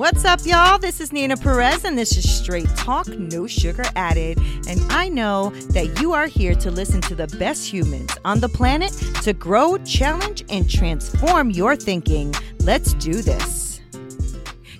What's up, y'all? This is Nina Perez, and this is Straight Talk, No Sugar Added. And I know that you are here to listen to the best humans on the planet to grow, challenge, and transform your thinking. Let's do this.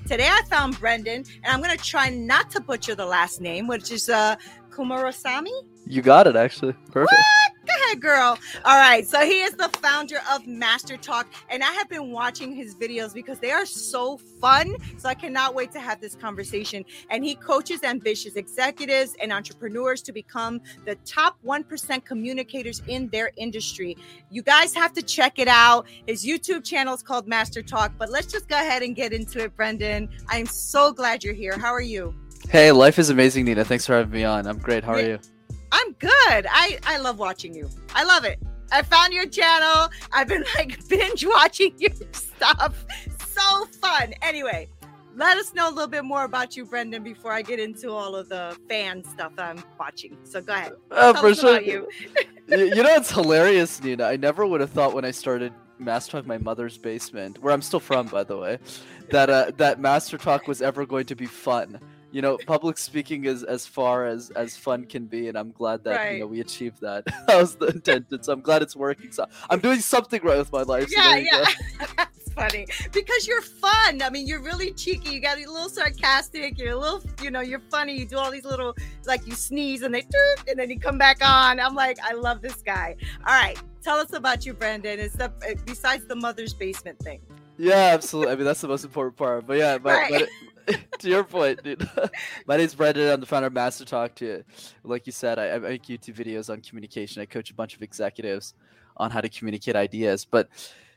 Today I found Brenden, and I'm going to try not to butcher the last name, which is uh, Kumarasamy. You got it, actually. Perfect. What? Go ahead, girl. All right. So he is the founder of Master Talk, and I have been watching his videos because they are so fun. So I cannot wait to have this conversation. And he coaches ambitious executives and entrepreneurs to become the top 1% communicators in their industry. You guys have to check it out. His YouTube channel is called Master Talk. But let's just go ahead and get into it, Brenden. I am so glad you're here. How are you? Hey, life is amazing, Nina. Thanks for having me on. I'm great. How are you? Good. I I love watching you. I love it. I found your channel. I've been like binge watching your stuff. So fun. Anyway, let us know a little bit more about you, Brenden, before I get into all of the fan stuff I'm watching. So go ahead. Uh, for sure. you. you know, it's hilarious, Nina. I never would have thought when I started Master Talk, my mother's basement, where I'm still from, by the way, that uh, that Master Talk was ever going to be fun you know, public speaking is as far as as fun can be, and I'm glad that right. you know we achieved that. that was the intention, so I'm glad it's working. So I'm doing something right with my life. So yeah, yeah, that's funny because you're fun. I mean, you're really cheeky. You got a little sarcastic. You're a little, you know, you're funny. You do all these little like you sneeze and they and then you come back on. I'm like, I love this guy. All right, tell us about you, brandon It's the, uh, besides the mother's basement thing. Yeah, absolutely. I mean, that's the most important part. But yeah, but, right. To your point, dude. My name's Brenden. I'm the founder of Master Talk. To like you said, I, I, make YouTube videos on communication. I coach a bunch of executives on how to communicate ideas. But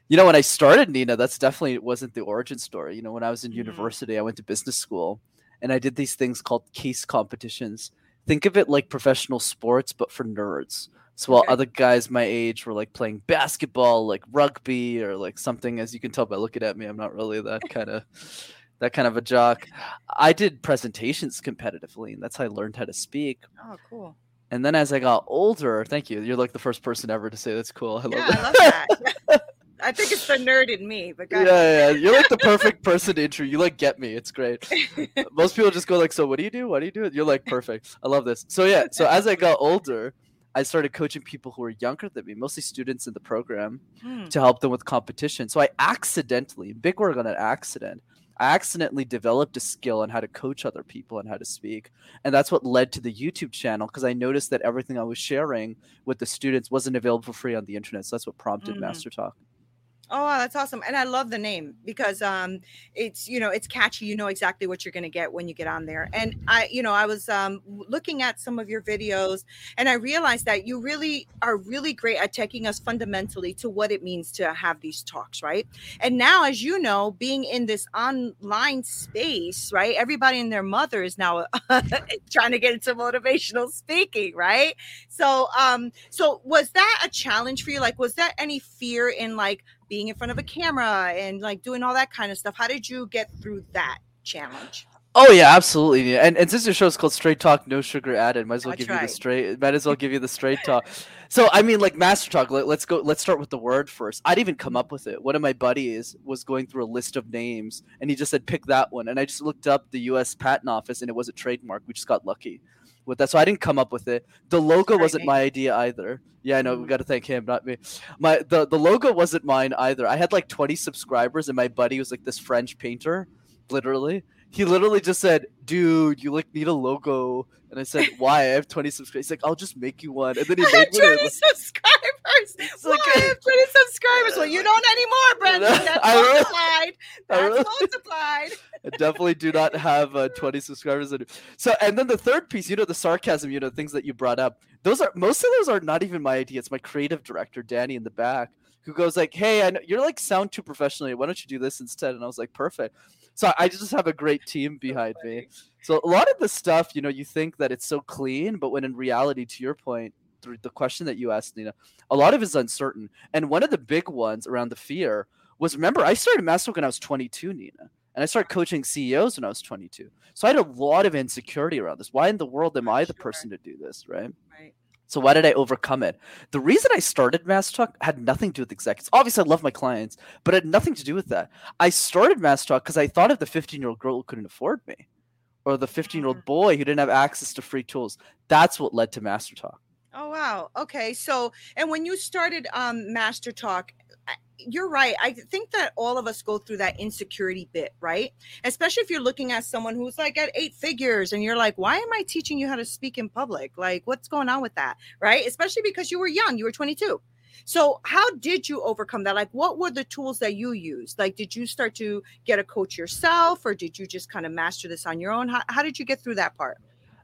you know, when I started Nina, that's definitely wasn't the origin story. You know, when I was in mm-hmm. university, I went to business school, and I did these things called case competitions. Think of it like professional sports, but for nerds. So while okay. other guys my age were like playing basketball, like rugby, or like something, as you can tell by looking at me, I'm not really that kind of that kind of a jock. I did presentations competitively, and that's how I learned how to speak. Oh, cool. And then as I got older, thank you. You're like the first person ever to say that's cool. I love yeah, that. I love that. I think it's the nerd in me, but yeah, yeah, you're like the perfect person to intro. You like get me. It's great. Most people just go like, "So what do you do? What do you do?" You're like perfect. I love this. So yeah. So as I got older, I started coaching people who were younger than me, mostly students in the program, hmm. to help them with competition. So I accidentally, big word on an accident, I accidentally developed a skill on how to coach other people and how to speak. And that's what led to the YouTube channel because I noticed that everything I was sharing with the students wasn't available for free on the internet. So that's what prompted mm-hmm. Master Talk. Oh, that's awesome. And I love the name because um it's you know, it's catchy. You know exactly what you're going to get when you get on there. And I you know, I was um looking at some of your videos and I realized that you really are really great at taking us fundamentally to what it means to have these talks, right? And now as you know, being in this online space, right? Everybody and their mother is now trying to get into motivational speaking, right? So um so was that a challenge for you? Like was there any fear in like being in front of a camera and like doing all that kind of stuff. How did you get through that challenge? Oh yeah, absolutely. And and since your show is called Straight Talk, no sugar added, might as well That's give you the straight. Might as well give you the straight talk. So I mean, like Master Talk. Let, let's go. Let's start with the word first. I didn't even come up with it. One of my buddies was going through a list of names, and he just said pick that one, and I just looked up the U.S. Patent Office, and it was a trademark. We just got lucky with that. So I didn't come up with it. The logo wasn't my idea either. Yeah, I know. We Mm. got to thank him, not me. My the the logo wasn't mine either. I had like 20 subscribers, and my buddy was like this French painter, literally. He literally just said, "Dude, you like need a logo." And I said, "Why? I have 20 subscribers." He's like, "I'll just make you one." And then he I made one. 20 it subscribers. It's Why like- I have 20 subscribers? Well, you don't anymore, Brandon. That's I multiplied. I That's really- multiplied. I definitely do not have uh, 20 subscribers. So, and then the third piece, you know, the sarcasm, you know, things that you brought up. Those are most of those are not even my idea. It's my creative director, Danny, in the back, who goes like, "Hey, I know you're like sound too professionally. Why don't you do this instead?" And I was like, "Perfect." So I just have a great team behind me. So a lot of the stuff, you know, you think that it's so clean, but when in reality, to your point, through the question that you asked, Nina, a lot of it is uncertain. And one of the big ones around the fear was remember, I started Master when I was 22, Nina. And I started coaching CEOs when I was 22. So I had a lot of insecurity around this. Why in the world am I the person to do this, right? Right. So why did I overcome it? The reason I started Master Talk had nothing to do with executives. Obviously, I love my clients, but it had nothing to do with that. I started Master Talk because I thought of the 15 year old girl who couldn't afford me, or the 15 year old boy who didn't have access to free tools. That's what led to Master Talk. Oh wow. Okay. So, and when you started um Master Talk, you're right. I think that all of us go through that insecurity bit, right? Especially if you're looking at someone who's like at eight figures and you're like, "Why am I teaching you how to speak in public? Like, what's going on with that?" Right? Especially because you were young, you were 22. So, how did you overcome that? Like, what were the tools that you used? Like, did you start to get a coach yourself, or did you just kind of master this on your own? How, how did you get through that part?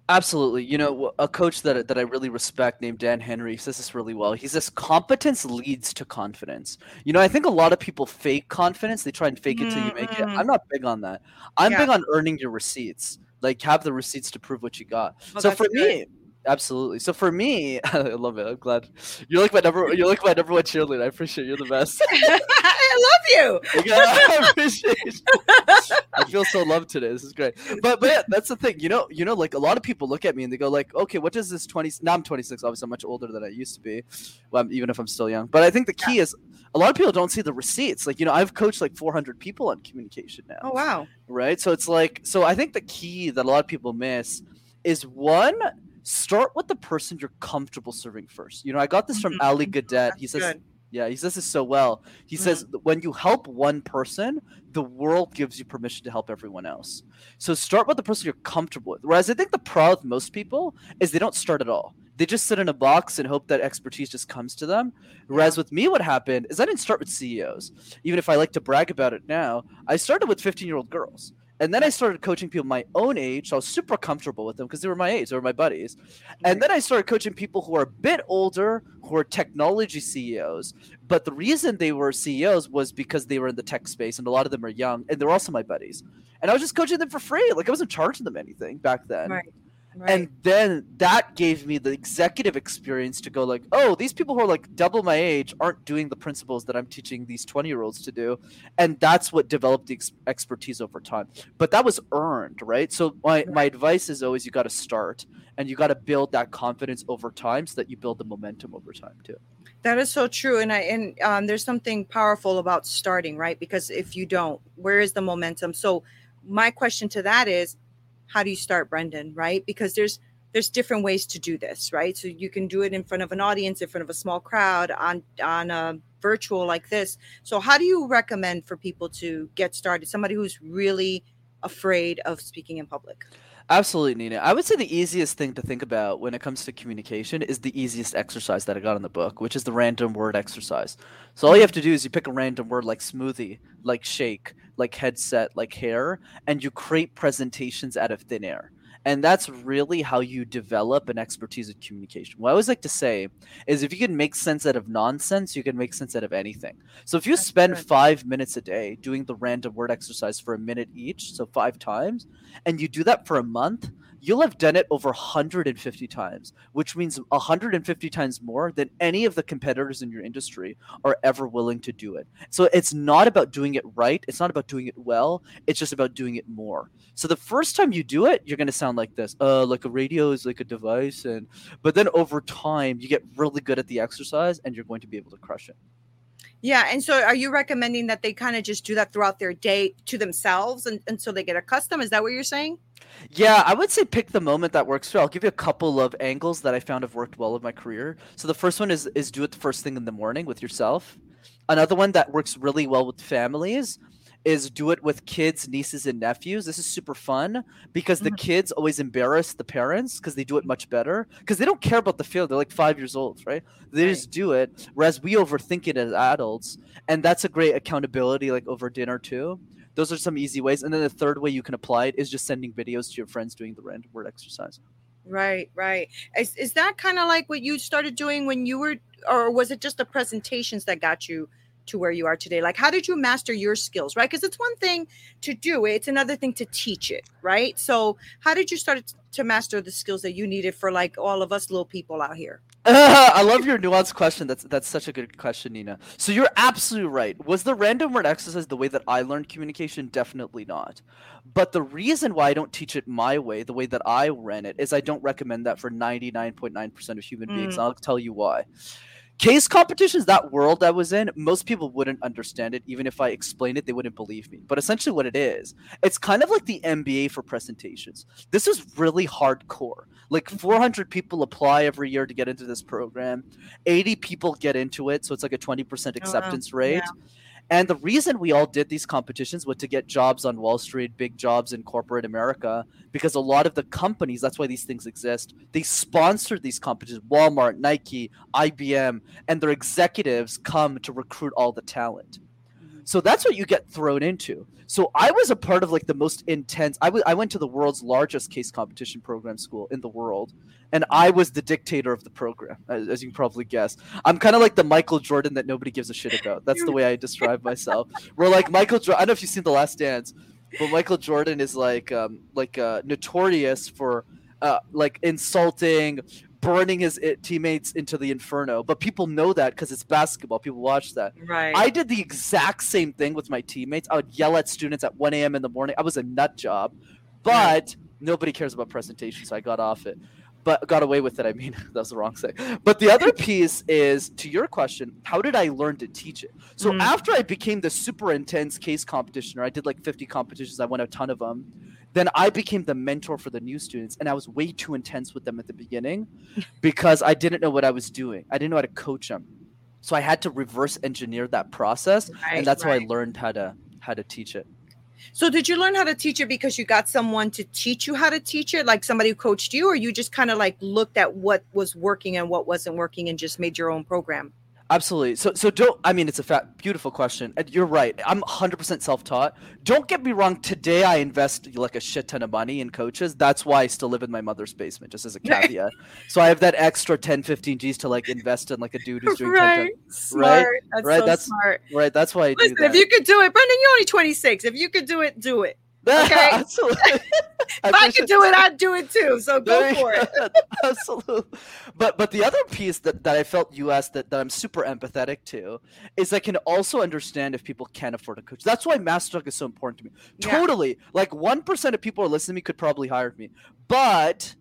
Absolutely. You know, a coach that that I really respect named Dan Henry says this really well. He says competence leads to confidence. You know, I think a lot of people fake confidence. They try and fake it till you make it. Mhm. I'm not big on that. I'm Yeah. big on earning your receipts. Like have the receipts to prove what you got. Oh, so for good. me, absolutely. So for me, I love it. I'm glad you're like my number. You're like my number one cheerleader. I appreciate you're the best. I love you. Yeah, I appreciate it. I feel so loved today. This is great. But but yeah, that's the thing. You know, you know, like a lot of people look at me and they go like, okay, what does this twenty? Now I'm 26. Obviously, I'm much older than I used to be. Well, I'm- even if I'm still young. But I think the key is a lot of people don't see the receipts. Like you know, I've coached like 400 people on communication now Oh wow. right? So it's like, so I think the key that a lot of people miss is one, start with the person you're comfortable serving first. You know, I got this from Mhm. Ali Gadet. He says, good. yeah, he says this so well. He says when you help one person, the world gives you permission to help everyone else. So start with the person you're comfortable with. Whereas I think the problem with most people is they don't start at all. They just sit in a box and hope that expertise just comes to them. Whereas with me, what happened is I didn't start with CEOs. Even if I like to brag about it now, I started with 15 year old girls. And then I started coaching people my own age. So I was super comfortable with them because they were my age, they were my buddies. And then I started coaching people who are a bit older, who are technology CEOs. But the reason they were CEOs was because they were in the tech space, and a lot of them are young, and they're also my buddies. And I was just coaching them for free. Like I wasn't charging them anything back then. Right. Right. And then that gave me the executive experience to go like, oh, these people who are like double my age aren't doing the principles that I'm teaching these 20 year olds to do. And that's what developed the ex- expertise over time. But that was earned, right? So my, my advice is always you got to start and you got to build that confidence over time so that you build the momentum over time too. That is so true, and I and um, there's something powerful about starting, right? Because if you don't, where is the momentum? So, my question to that is, how do you start, Brenden? Right? Because there's there's different ways to do this, right? So you can do it in front of an audience, in front of a small crowd, on on a virtual like this. So, how do you recommend for people to get started? Somebody who's really afraid of speaking in public. Absolutely, Nina. I would say the easiest thing to think about when it comes to communication is the easiest exercise that I got in the book, which is the random word exercise. So all you have to do is you pick a random word like smoothie, like shake, like headset, like hair, and you create presentations out of thin air. And that's really how you develop an expertise in communication. What I always like to say is if you can make sense out of nonsense, you can make sense out of anything. So if you that's spend five minutes a day doing the random word exercise for a minute each, so five times, and you do that for a month, you'll have done it over 150 times, which means 150 times more than any of the competitors in your industry are ever willing to do it. So it's not about doing it right, it's not about doing it well, it's just about doing it more. So the first time you do it, you're going to sound like this. Uh like a radio is like a device and but then over time you get really good at the exercise and you're going to be able to crush it. Yeah. And so are you recommending that they kind of just do that throughout their day to themselves and, and so they get accustomed? Is that what you're saying? Yeah, I would say pick the moment that works for you. I'll give you a couple of angles that I found have worked well in my career. So the first one is is do it the first thing in the morning with yourself. Another one that works really well with families is do it with kids, nieces, and nephews. This is super fun because the mm-hmm. kids always embarrass the parents because they do it much better because they don't care about the field. They're like five years old, right? They right. just do it. Whereas we overthink it as adults, and that's a great accountability, like over dinner too. Those are some easy ways. And then the third way you can apply it is just sending videos to your friends doing the random word exercise. Right, right. Is, is that kind of like what you started doing when you were, or was it just the presentations that got you to where you are today? Like, how did you master your skills, right? Because it's one thing to do it, it's another thing to teach it, right? So, how did you start to master the skills that you needed for like all of us little people out here? I love your nuanced question. That's that's such a good question, Nina. So you're absolutely right. Was the random word exercise the way that I learned communication? Definitely not. But the reason why I don't teach it my way, the way that I ran it, is I don't recommend that for 99.9% of human beings. Mm. I'll tell you why case competitions that world i was in most people wouldn't understand it. Even if i explained it they wouldn't believe me. But essentially what it is it's kind of like the mba for presentations. This is really hardcore. Like mm-hmm. 400 people apply every year to get into this program. 80 people get into it so it's like a 20% acceptance oh, rate. Yeah. And the reason we all did these competitions was to get jobs on Wall Street, big jobs in corporate America, because a lot of the companies, that's why these things exist, they sponsor these competitions Walmart, Nike, IBM, and their executives come to recruit all the talent. So that's what you get thrown into. So I was a part of like the most intense. I, w- I went to the world's largest case competition program school in the world, and I was the dictator of the program, as, as you can probably guess. I'm kind of like the Michael Jordan that nobody gives a shit about. That's the way I describe myself. We're like Michael Jordan. I don't know if you've seen The Last Dance, but Michael Jordan is like um, like uh, notorious for uh, like insulting, burning his teammates into the inferno. But people know that because it's basketball. People watch that. Right. I did the exact same thing with my teammates. I would yell at students at 1 a.m. in the morning. I was a nut job, but nobody cares about presentation, so I got off it. But got away with it. I mean, that was the wrong thing. But the other piece is to your question: How did I learn to teach it? So mm. after I became the super intense case competitioner, I did like 50 competitions. I won a ton of them then I became the mentor for the new students, and I was way too intense with them at the beginning because I didn't know what I was doing. I didn't know how to coach them, so I had to reverse engineer that process, right, and that's right. how I learned how to how to teach it. So did you learn how to teach it because you got someone to teach you how to teach it, like somebody who coached you, or you just kind of like looked at what was working and what wasn't working and just made your own program? Absolutely. So, so don't. I mean, it's a fat, beautiful question, and you're right. I'm 100% self-taught. Don't get me wrong. Today, I invest like a shit ton of money in coaches. That's why I still live in my mother's basement, just as a caveat. so I have that extra 10, 15 G's to like invest in like a dude who's doing right. Smart. Right. That's right. So that's smart. Right. That's why I Listen, do that. If you could do it, Brenden, you're only 26. If you could do it, do it. Okay. Absolutely. if I, I could do it, I'd do it too. So go for it. Absolutely. But but the other piece that, that I felt you asked that, that I'm super empathetic to is I can also understand if people can't afford a coach. That's why Master Talk is so important to me. Yeah. Totally. Like one percent of people are listening to me could probably hire me. But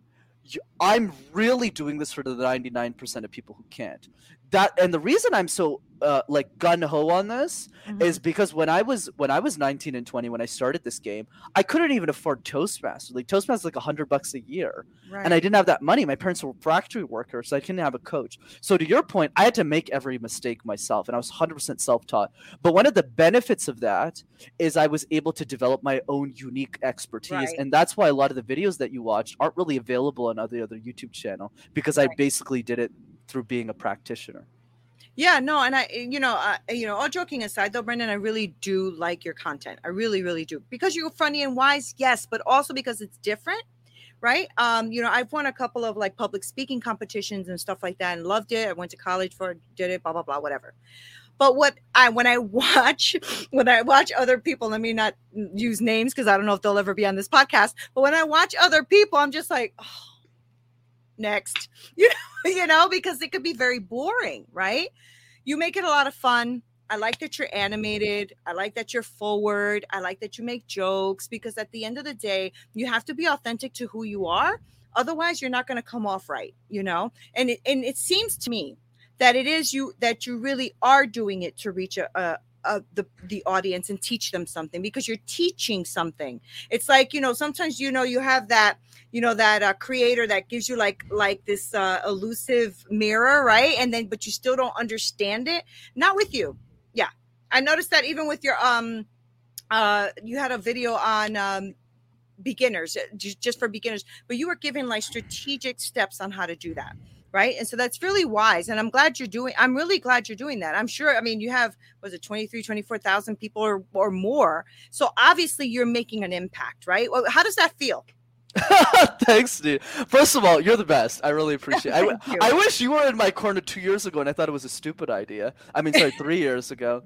I'm really doing this for the 99% of people who can't. That and the reason I'm so uh, like gun ho on this mm-hmm. is because when I was when I was 19 and 20 when I started this game, I couldn't even afford Toastmasters. Like Toastmasters like hundred bucks a year, right. and I didn't have that money. My parents were factory workers, so I couldn't have a coach. So to your point, I had to make every mistake myself, and I was 100% self-taught. But one of the benefits of that is I was able to develop my own unique expertise, right. and that's why a lot of the videos that you watched aren't really available on other other YouTube channel because right. I basically did it through being a practitioner. Yeah, no, and I, you know, uh, you know, all joking aside, though, Brenden, I really do like your content. I really, really do because you're funny and wise, yes, but also because it's different, right? Um, you know, I've won a couple of like public speaking competitions and stuff like that and loved it. I went to college for it, did it, blah, blah, blah, whatever. But what I when I watch when I watch other people, let me not use names because I don't know if they'll ever be on this podcast. But when I watch other people, I'm just like, oh, next, you know, you know, because it could be very boring, right? You make it a lot of fun. I like that you're animated. I like that you're forward. I like that you make jokes because at the end of the day, you have to be authentic to who you are. Otherwise, you're not going to come off right, you know? And it, and it seems to me that it is you that you really are doing it to reach a, a, a the the audience and teach them something because you're teaching something. It's like you know sometimes you know you have that you know that uh, creator that gives you like like this uh, elusive mirror, right? And then but you still don't understand it. Not with you. Yeah, I noticed that even with your um uh you had a video on um beginners uh, just for beginners but you were giving like strategic steps on how to do that right? And so that's really wise and i'm glad you're doing i'm really glad you're doing that. I'm sure i mean you have was it 23 24000 people or, or more? So obviously you're making an impact right? Well, how does that feel Thanks, dude. First of all, you're the best. I really appreciate it. I, I wish you were in my corner two years ago and I thought it was a stupid idea. I mean, sorry, three years ago.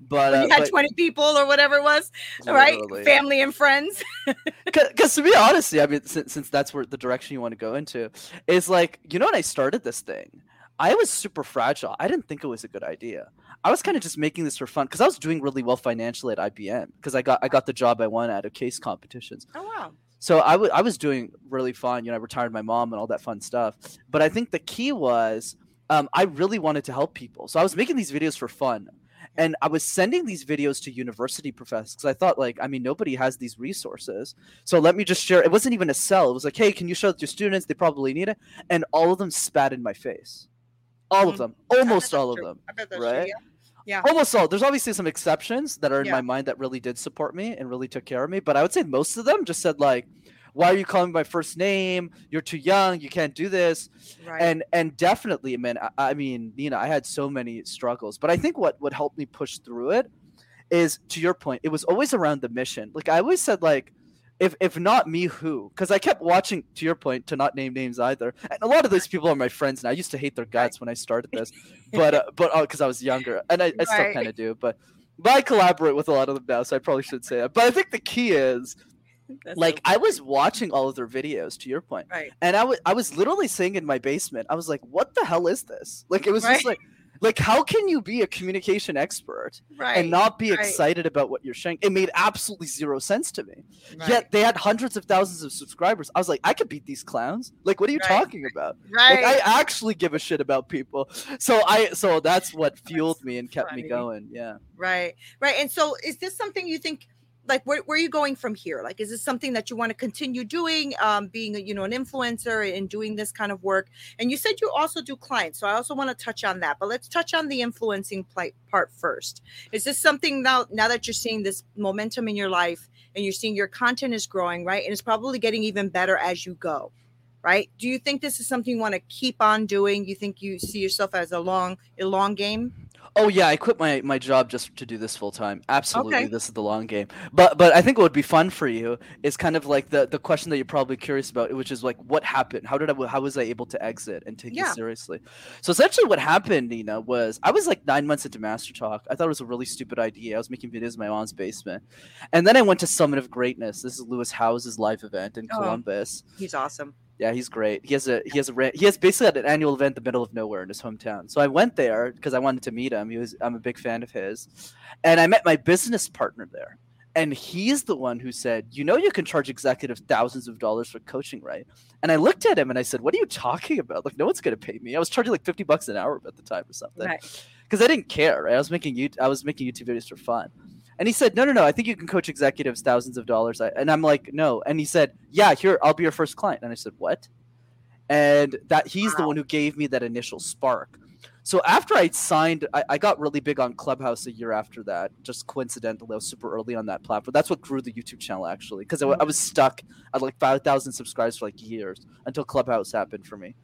But uh, you had but, 20 people or whatever it was, literally. right? Family and friends. Because to be honest, I mean, since, since that's where the direction you want to go into, is like, you know, when I started this thing, I was super fragile. I didn't think it was a good idea. I was kind of just making this for fun because I was doing really well financially at IBM because I got I got the job I won out of case competitions. Oh wow! So I, w- I was doing really fun you know i retired my mom and all that fun stuff but i think the key was um, i really wanted to help people. So i was making these videos for fun and i was sending these videos to university professors because i thought like i mean nobody has these resources. So let me just share it wasn't even a sell it was like hey can you show it to your students? They probably need it and all of them spat in my face. All mm-hmm. of them almost all of them right true, yeah. Yeah. Almost all. There's obviously some exceptions that are in yeah. my mind that really did support me and really took care of me. But I would say most of them just said like, why are you calling my first name? You're too young. You can't do this. Right. And and definitely, man. I, I mean, Nina, I had so many struggles, but I think what what helped me push through it is to your point. It was always around the mission. Like I always said, like if if not me, who? Because I kept watching. To your point, to not name names either. And a lot of these people are my friends, and I used to hate their guts when I started this, but uh, but because uh, I was younger, and I, I still right. kind of do. But but I collaborate with a lot of them now, so I probably should say that. But I think the key is. That's like so I was watching all of their videos to your point, right? And I was I was literally saying in my basement, I was like, "What the hell is this?" Like it was right. just like like, how can you be a communication expert right, and not be right. excited about what you're sharing? It made absolutely zero sense to me. Right. Yet they had hundreds of thousands of subscribers. I was like, I could beat these clowns. Like, what are you talking about? Right. Like, I actually give a shit about people. So I, so that's what fueled that's me and kept funny. me going. Yeah. Right. Right. And so, is this something you think? Like where, where are you going from here? Like is this something that you want to continue doing um, being a, you know an influencer and doing this kind of work? And you said you also do clients so i also want to touch on that but let's touch on the influencing part first. Is this something now now that you're seeing this momentum in your life and you're seeing your content is growing right and it's probably getting even better as you go right? Do you think this is something you want to keep on doing? You think you see yourself as a long a long game Oh yeah, I quit my, my job just to do this full time. Absolutely, okay. this is the long game. But but I think what would be fun for you is kind of like the, the question that you're probably curious about, which is like what happened? How did I how was I able to exit and take yeah. it seriously? So essentially, what happened, Nina, was I was like nine months into Master Talk. I thought it was a really stupid idea. I was making videos in my mom's basement, and then I went to Summit of Greatness. This is Lewis Howes's live event in oh, Columbus. He's awesome. Yeah, he's great. He has a he has a he has basically an annual event in the middle of nowhere in his hometown. So I went there because I wanted to meet him. He was I'm a big fan of his, and I met my business partner there. And he's the one who said, "You know, you can charge executives thousands of dollars for coaching, right?" And I looked at him and I said, "What are you talking about? Like, no one's going to pay me. I was charging like fifty bucks an hour at the time or something, because right. I didn't care. Right? I was making you I was making YouTube videos for fun." And he said, no, no, no. I think you can coach executives thousands of dollars. And I'm like, no. And he said, yeah, here, I'll be your first client. And I said, what? And that he's wow. the one who gave me that initial spark. So after I signed, I, I, got really big on Clubhouse a year after that. Just coincidentally, I was super early on that platform. That's what grew the YouTube channel actually, because I, I was stuck at like five thousand subscribers for like years until Clubhouse happened for me.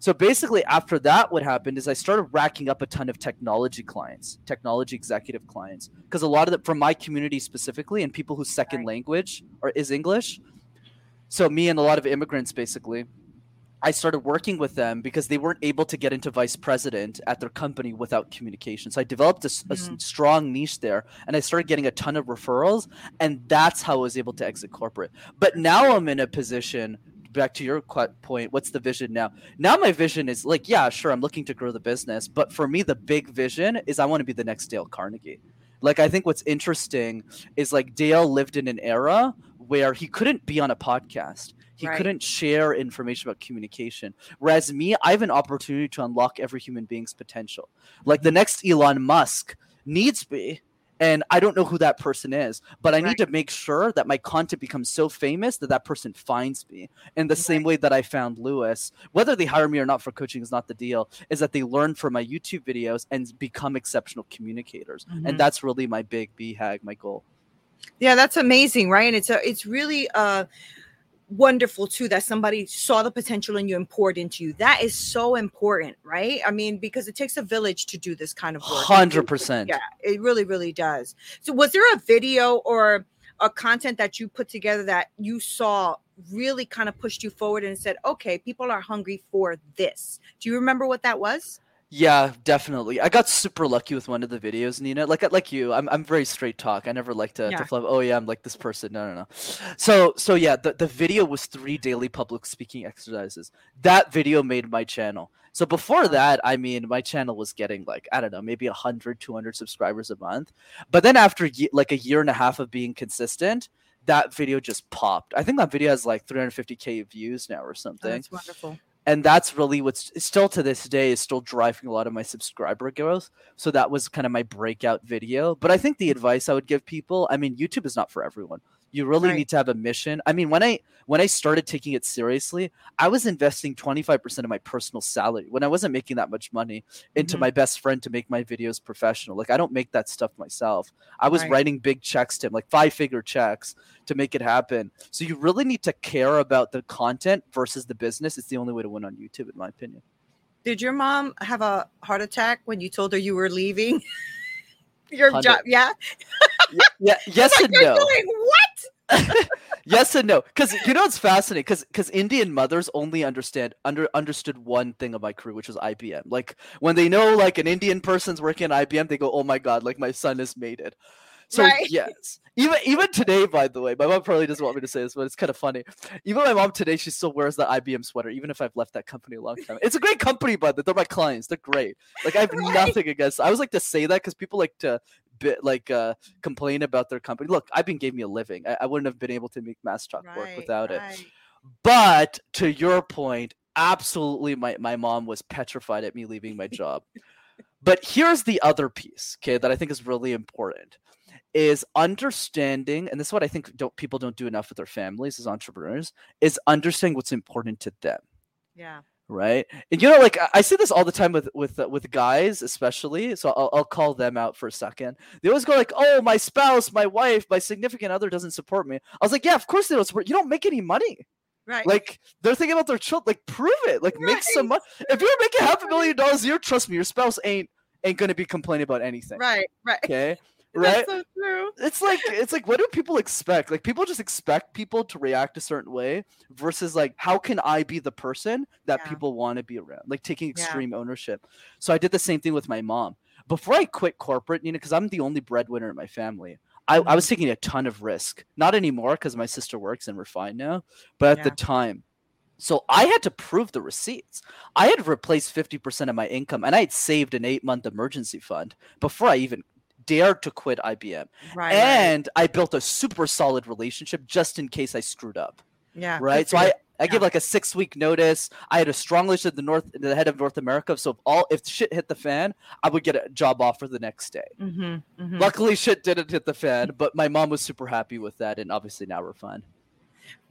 So basically, after that, what happened is I started racking up a ton of technology clients, technology executive clients, because a lot of them from my community specifically, and people whose second language or is English, so me and a lot of immigrants basically I started working with them because they weren't able to get into vice president at their company without communication. So I developed a, mm-hmm. a, strong niche there and I started getting a ton of referrals. And that's how I was able to exit corporate. But now I'm in a position back to your point what's the vision now now my vision is like yeah sure i'm looking to grow the business but for me the big vision is i want to be the next dale carnegie like i think what's interesting is like dale lived in an era where he couldn't be on a podcast he right. couldn't share information about communication. Whereas me, I have an opportunity to unlock every human being's potential. Like the next Elon Musk needs me. And I don't know who that person is, but I right. need to make sure that my content becomes so famous that that person finds me. In the right. same way that I found Lewis, whether they hire me or not for coaching is not the deal, is that they learn from my YouTube videos and become exceptional communicators. Mm-hmm. And that's really my big BHAG, my goal. Yeah, that's amazing, right? And it's a, it's really uh wonderful too that somebody saw the potential in you and poured into you. That is so important, right? I mean, because it takes a village to do this kind of work. Hundred percent. Yeah, it really, really does. So, was there a video or a content that you put together that you saw really kind of pushed you forward and said, "Okay, people are hungry for this"? Do you remember what that was? Yeah, definitely. I got super lucky with one of the videos, Nina. Like like you, I'm I'm very straight talk. I never like to, yeah. to flub. Oh yeah, I'm like this person. No, no, no. So so yeah, the, the video was three daily public speaking exercises. That video made my channel. So before that, I mean, my channel was getting like I don't know, maybe 100, 200 subscribers a month. But then after like a year and a half of being consistent, that video just popped. I think that video has like 350k views now or something. Oh, that's wonderful and that's really what's still to this day is still driving a lot of my subscriber growth. So that was kind of my breakout video. But i think the advice i would give people i mean youtube is not for everyone you really right. need to have a mission. I mean, when I when I started taking it seriously, I was investing 25% of my personal salary when I wasn't making that much money into mm-hmm. my best friend to make my videos professional. Like I don't make that stuff myself. I was right. writing big checks to him, like five-figure checks to make it happen. So you really need to care about the content versus the business. It's the only way to win on YouTube in my opinion. Did your mom have a heart attack when you told her you were leaving? your job, yeah? yeah, yeah yes like, and no. Doing what? yes and no, because you know it's fascinating. Because because Indian mothers only understand under understood one thing of my career, which was IBM. Like when they know like an Indian person's working at IBM, they go, "Oh my god, like my son has made it." So right. yes, even even today, by the way, my mom probably doesn't want me to say this, but it's kind of funny. Even my mom today, she still wears the IBM sweater, even if I've left that company a long time. It's a great company, but the they're my clients. They're great. Like I have right. nothing against. I always like to say that because people like to bit like uh complain about their company. Look, IBM gave me a living. I, I wouldn't have been able to make Mass Talk right, work without it. But to your point, absolutely, my my mom was petrified at me leaving my job. but here's the other piece, okay, that I think is really important is understanding, and this is what I think don't people don't do enough with their families as entrepreneurs, is understanding what's important to them. Yeah. Right. And you know, like I say this all the time with with uh, with guys, especially. So I'll, I'll call them out for a second. They always go like, "Oh, my spouse, my wife, my significant other doesn't support me." I was like, "Yeah, of course they don't support. You don't make any money." Right. Like they're thinking about their children. Like prove it. Like right. make some money. If you're making half a million dollars a year, trust me, your spouse ain't ain't gonna be complaining about anything. Right. Right. Okay right? So it's like it's like what do people expect? Like people just expect people to react a certain way versus like how can I be the person that yeah. people want to be around? Like taking extreme yeah. ownership. So I did the same thing with my mom. Before I quit corporate, you know, because I'm the only breadwinner in my family. I, I was mm-hmm. taking a ton of risk. Not anymore because my sister works and we're fine now. But at yeah. the time, so I had to prove the receipts. I had replaced 50% of my income and I had saved an eight month emergency fund before I even dared to quit IBM. Right. And right. I built a super solid relationship just in case I screwed up. Yeah. Right. So I, I yeah. like a six week notice. I had a strong relationship the North, the head of North America. So if all if shit hit the fan, I would get a job offer the next day. Mm-hmm, mm-hmm. Luckily, shit didn't hit the fan, but my mom was super happy with that, and obviously now we're fine.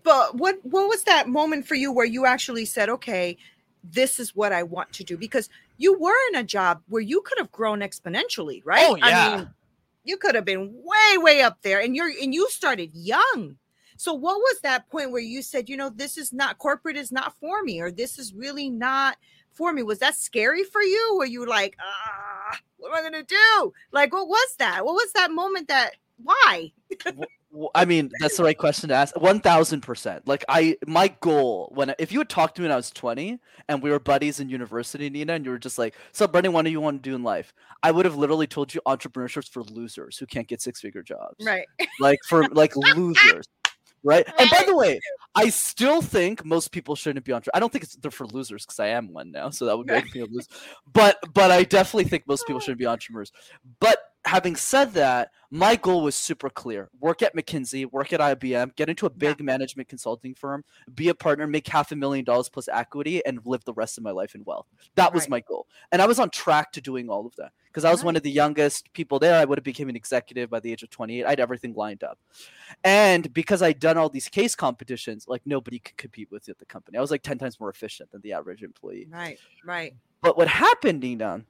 But what what was that moment for you where you actually said, okay, this is what I want to do because you were in a job where you could have grown exponentially, right? Oh yeah. I mean, you could have been way way up there and you're and you started young. So what was that point where you said, you know, this is not corporate is not for me or this is really not for me? Was that scary for you? Were you like, ah, what am I to do? Like what was that? What was that moment that why? I mean, that's the right question to ask. One thousand percent. Like I, my goal when if you had talked to me when I was twenty and we were buddies in university, Nina, and you were just like, "So, Brenden, what do you want to do in life?" I would have literally told you entrepreneurship's for losers who can't get six figure jobs. Right. Like for like losers right? And by the way, I still think most people shouldn't be on. I don't think it's they're for losers because I am one now, so that would make me a loser. But but I definitely think most people oh. shouldn't be entrepreneurs. But having said that, my goal was super clear: work at McKinsey, work at IBM, get into a big yeah. management consulting firm, be a partner, make half a million dollars plus equity, and live the rest of my life in wealth. That was right. my goal, and I was on track to doing all of that because I was right. one of the youngest people there. I would have become an executive by the age of 28. I had everything lined up, and because I'd done all these case competitions, like nobody could compete with at the company. I was like 10 times more efficient than the average employee. Right, right. But what happened, Nina,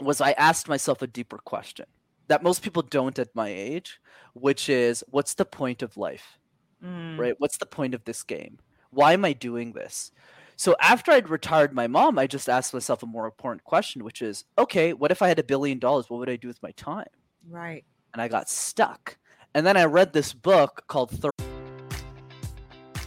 was I asked myself a deeper question that most people don't at my age, which is what's the point of life? Mm. Right? What's the point of this game? Why am I doing this? So after I'd retired my mom, I just asked myself a more important question, which is, okay, what if I had a billion dollars? What would I do with my time? Right. And I got stuck. And then I read this book called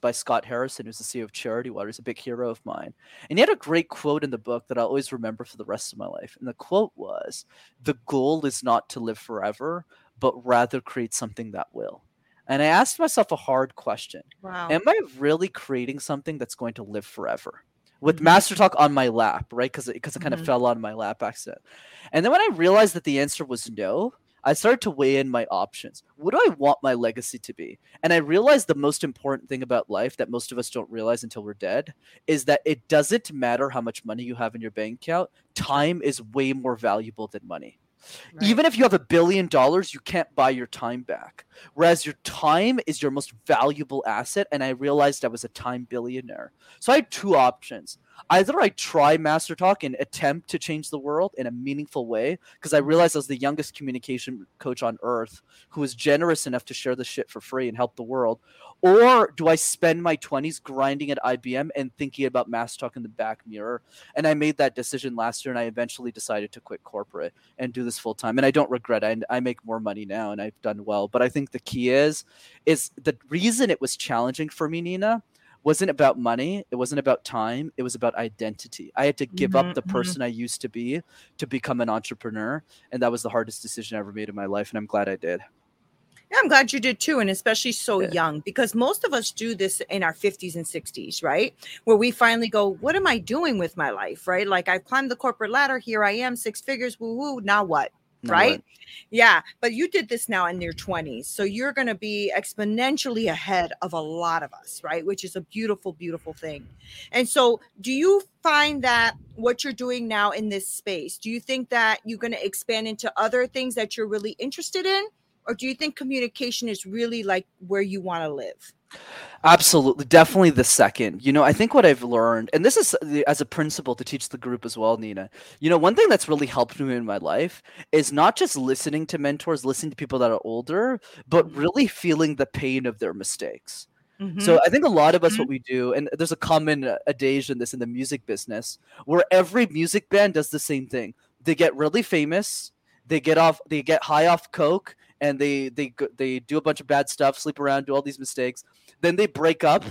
by Scott Harrison, who's the CEO of Charity Water. He's a big hero of mine. And he had a great quote in the book that I'll always remember for the rest of my life. And the quote was The goal is not to live forever, but rather create something that will. And I asked myself a hard question wow. Am I really creating something that's going to live forever? With mm-hmm. Master Talk on my lap, right? Because it, cause it kind of mm-hmm. fell on my lap accident. And then when I realized that the answer was no, I started to weigh in my options. What do I want my legacy to be? And I realized the most important thing about life that most of us don't realize until we're dead is that it doesn't matter how much money you have in your bank account, time is way more valuable than money. Right. Even if you have a billion dollars, you can't buy your time back. Whereas your time is your most valuable asset. And I realized I was a time billionaire. So I had two options either I try Master Talk and attempt to change the world in a meaningful way, because I realized I was the youngest communication coach on earth who was generous enough to share the shit for free and help the world, or do I spend my 20s grinding at IBM and thinking about Master Talk in the back mirror? And I made that decision last year, and I eventually decided to quit corporate and do this full time. And I don't regret it. I, I make more money now, and I've done well. But I think the key is, is the reason it was challenging for me, Nina, wasn't about money it wasn't about time it was about identity i had to give mm-hmm, up the mm-hmm. person i used to be to become an entrepreneur and that was the hardest decision i ever made in my life and i'm glad i did yeah, I'm glad you did too, and especially so yeah. young, because most of us do this in our 50s and 60s, right? Where we finally go, What am I doing with my life? Right? Like I've climbed the corporate ladder, here I am, six figures, woo woo, now what? Right? Yeah, but you did this now in your 20s. So you're going to be exponentially ahead of a lot of us, right? Which is a beautiful, beautiful thing. And so, do you find that what you're doing now in this space, do you think that you're going to expand into other things that you're really interested in? Or do you think communication is really like where you want to live? Absolutely, definitely the second. You know, I think what I've learned, and this is as a principle to teach the group as well, Nina. You know, one thing that's really helped me in my life is not just listening to mentors, listening to people that are older, but mm-hmm. really feeling the pain of their mistakes. Mm-hmm. So I think a lot of us, mm-hmm. what we do, and there's a common uh, adage in this in the music business, where every music band does the same thing. They get really famous, they get off, they get high off coke, and they they they do a bunch of bad stuff, sleep around, do all these mistakes. Then they break up,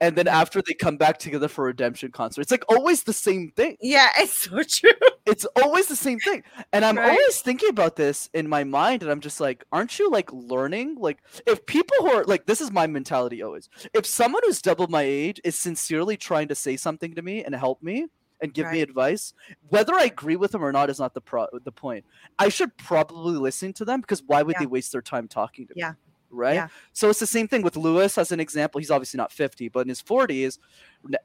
and then after they come back together for a redemption concert. It's like always the same thing. Yeah, it's so true. It's always the same thing. And I'm right? always thinking about this in my mind and I'm just like, aren't you like learning? Like if people who are like this is my mentality always. If someone who's double my age is sincerely trying to say something to me and help me, and give right. me advice. Whether I agree with them or not is not the pro- the point. I should probably listen to them because why would yeah. they waste their time talking to me? yeah. me? Right. Yeah. So it's the same thing with Lewis as an example. He's obviously not 50, but in his 40s,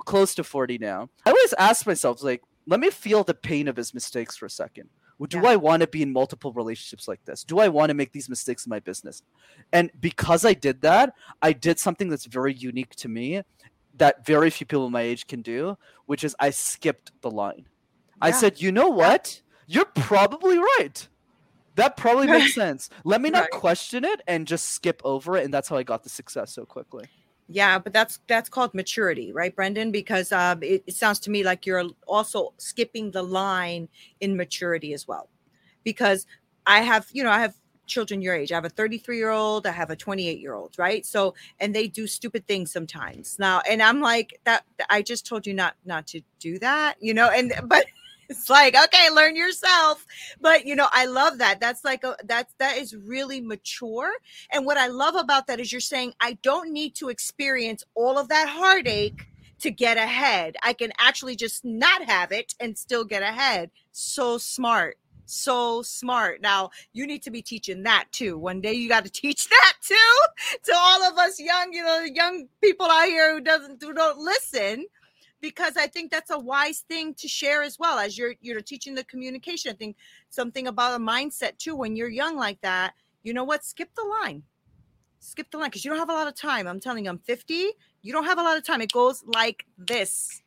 close to 40 now. I always ask myself, like, let me feel the pain of his mistakes for a second. Do yeah. I want to be in multiple relationships like this? Do I want to make these mistakes in my business? And because I did that, I did something that's very unique to me that very few people my age can do, which is I skipped the line. Yeah. I said, you know what? You're probably right. That probably makes sense. Let me not right. question it and just skip over it, and that's how I got the success so quickly. Yeah, but that's that's called maturity, right, Brenden? Because um, it, it sounds to me like you're also skipping the line in maturity as well. Because I have, you know, I have children your age. I have a 33 year old, I have a 28 year old, right? So, and they do stupid things sometimes now. And I'm like, that I just told you not not to do that, you know, and but it's like, okay, learn yourself. But you know, I love that. That's like a that's that is really mature. And what I love about that is you're saying, I don't need to experience all of that heartache to get ahead. I can actually just not have it and still get ahead. So smart so smart. Now, you need to be teaching that too. One day you got to teach that too to all of us young, you know, young people out here who doesn't who don't listen because I think that's a wise thing to share as well as you're you're teaching the communication. I think something about a mindset too when you're young like that. You know what? Skip the line. Skip the line because you don't have a lot of time. I'm telling you, I'm 50. You don't have a lot of time. It goes like this,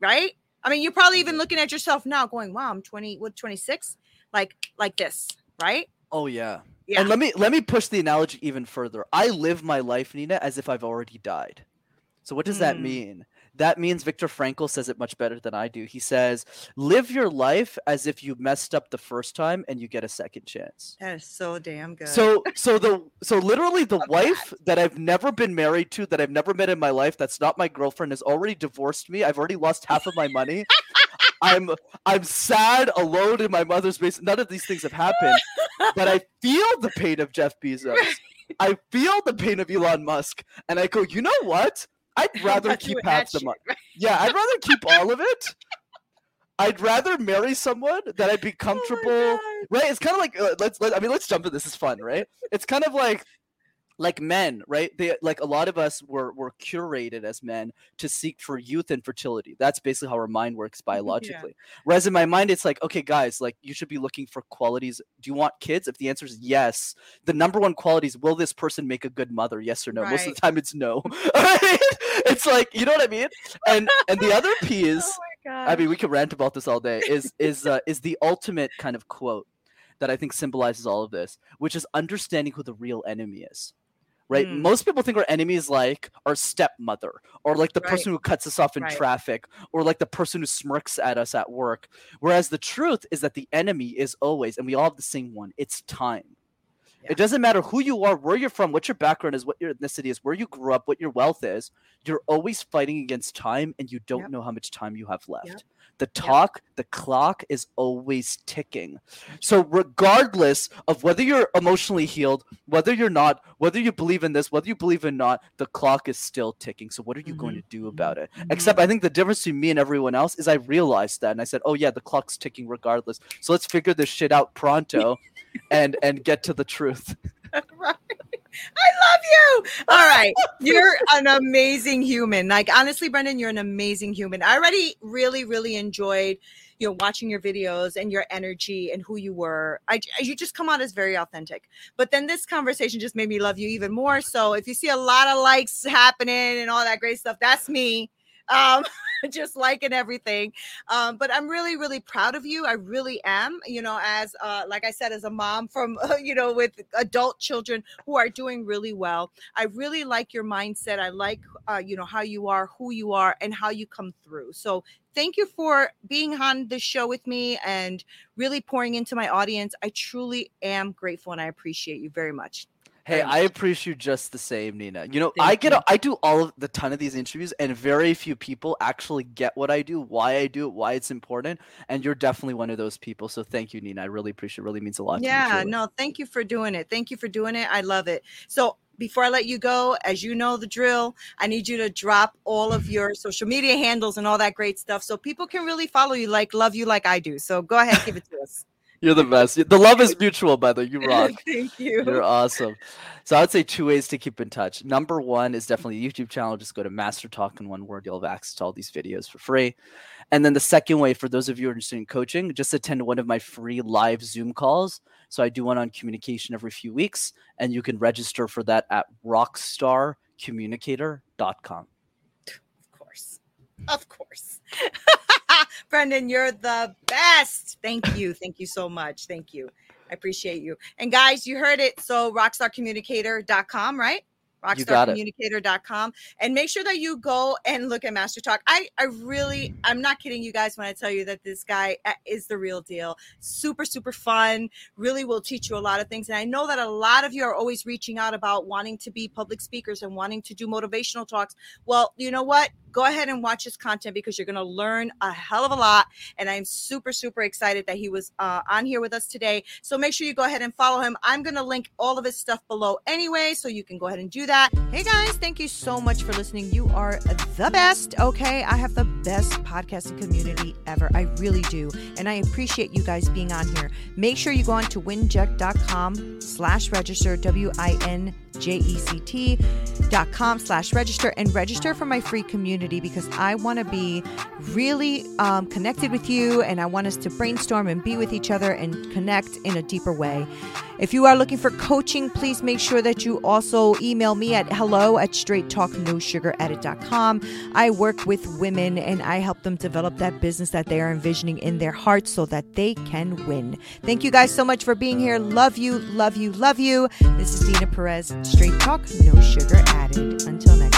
right? I mean, you're probably even looking at yourself now, going, "Wow, I'm 20. What 26? Like like this, right? Oh yeah. Yeah. And let me let me push the analogy even further. I live my life, Nina, as if I've already died. So what does mm. that mean? That means Viktor Frankl says it much better than I do. He says, "Live your life as if you messed up the first time and you get a second chance." That is so damn good. So, so the so literally the wife that. that I've never been married to, that I've never met in my life, that's not my girlfriend, has already divorced me. I've already lost half of my money. I'm I'm sad, alone in my mother's basement. None of these things have happened, but I feel the pain of Jeff Bezos. I feel the pain of Elon Musk, and I go, you know what? I'd rather keep half the money. Yeah, I'd rather keep all of it. I'd rather marry someone that I'd be oh comfortable. Oh right? It's kind of like uh, let's. Let, I mean, let's jump in. This is fun, right? It's kind of like like men, right? They like a lot of us were were curated as men to seek for youth and fertility. That's basically how our mind works biologically. Yeah. Whereas in my mind, it's like, okay, guys, like you should be looking for qualities. Do you want kids? If the answer is yes, the number one quality is will this person make a good mother? Yes or no. Right. Most of the time, it's no. it's like you know what I mean. And and the other piece, oh I mean, we could rant about this all day. Is is uh, is the ultimate kind of quote that I think symbolizes all of this, which is understanding who the real enemy is right? Mm. Most people think our enemies like our stepmother or like the right. person who cuts us off in right. traffic or like the person who smirks at us at work. Whereas the truth is that the enemy is always, and we all have the same one, it's time. Yeah. It doesn't matter who you are, where you're from, what your background is, what your ethnicity is, where you grew up, what your wealth is. You're always fighting against time and you don't yep. know how much time you have left. Yep. The talk, the clock is always ticking. So, regardless of whether you're emotionally healed, whether you're not, whether you believe in this, whether you believe in not, the clock is still ticking. So, what are you mm-hmm. going to do about it? Mm-hmm. Except, I think the difference between me and everyone else is I realized that and I said, oh, yeah, the clock's ticking regardless. So, let's figure this shit out pronto and and get to the truth. right. I love you. All right. You're an amazing human. Like honestly, Brenden, you're an amazing human. I already really, really enjoyed you know watching your videos and your energy and who you were I, you just come out as very authentic but then this conversation just made me love you even more so if you see a lot of likes happening and all that great stuff that's me um just liking everything. Um, but I'm really, really proud of you. I really am. You know, as uh, like I said, as a mom from uh, you know with adult children who are doing really well. I really like your mindset. I like uh, you know how you are, who you are, and how you come through. So thank you for being on the show with me and really pouring into my audience. I truly am grateful and I appreciate you very much. Hey, I appreciate you just the same, Nina. You know, Thank I get, a, I do all of the ton of these interviews, and very few people actually get what I do, why I do it, why it's important, and you're definitely one of those people. So thank you, Nina. I really appreciate. it. Really means a lot. Yeah, no, thank you for doing it. Thank you for doing it. I love it. So before I let you go, as you know the drill, I need you to drop all of your social media handles and all that great stuff so people can really follow you, like love you like I do. So go ahead, give it to us. You're the best. The love is mutual, by the way. You rock. Thank you. You're awesome. So I'd say two ways to keep in touch. Number one is definitely a YouTube channel. Just go to Master Talk in one word. You'll have access to all these videos for free. And then the second way, for those of you who are interested in coaching, just attend one of my free live Zoom calls. So I do one on communication every few weeks, and you can register for that at rockstarcommunicator.com. Of course. Of course. Brenden, you're the best. Thank you. Thank you so much. Thank you. I appreciate you. And guys, you heard it. So rockstarcommunicator.com, right? rockstarcommunicator.com and make sure that you go and look at master talk i i really i'm not kidding you guys when i tell you that this guy uh, is the real deal super super fun really will teach you a lot of things and i know that a lot of you are always reaching out about wanting to be public speakers and wanting to do motivational talks well you know what go ahead and watch his content because you're going to learn a hell of a lot. And I'm super, super excited that he was uh, on here with us today. So make sure you go ahead and follow him. I'm going to link all of his stuff below anyway, so you can go ahead and do that. Hey guys, thank you so much for listening. You are the best. Okay. I have the best podcasting community ever. I really do. And I appreciate you guys being on here. Make sure you go on to winject.com slash register, W I N J-E-C-T dot com slash register and register for my free community because I want to be really um, connected with you and I want us to brainstorm and be with each other and connect in a deeper way. If you are looking for coaching, please make sure that you also email me at hello at straighttalknosugaredit.com. I work with women and I help them develop that business that they are envisioning in their hearts so that they can win. Thank you guys so much for being here. Love you, love you, love you. This is Nina Perez. Straight talk, no sugar added. Until next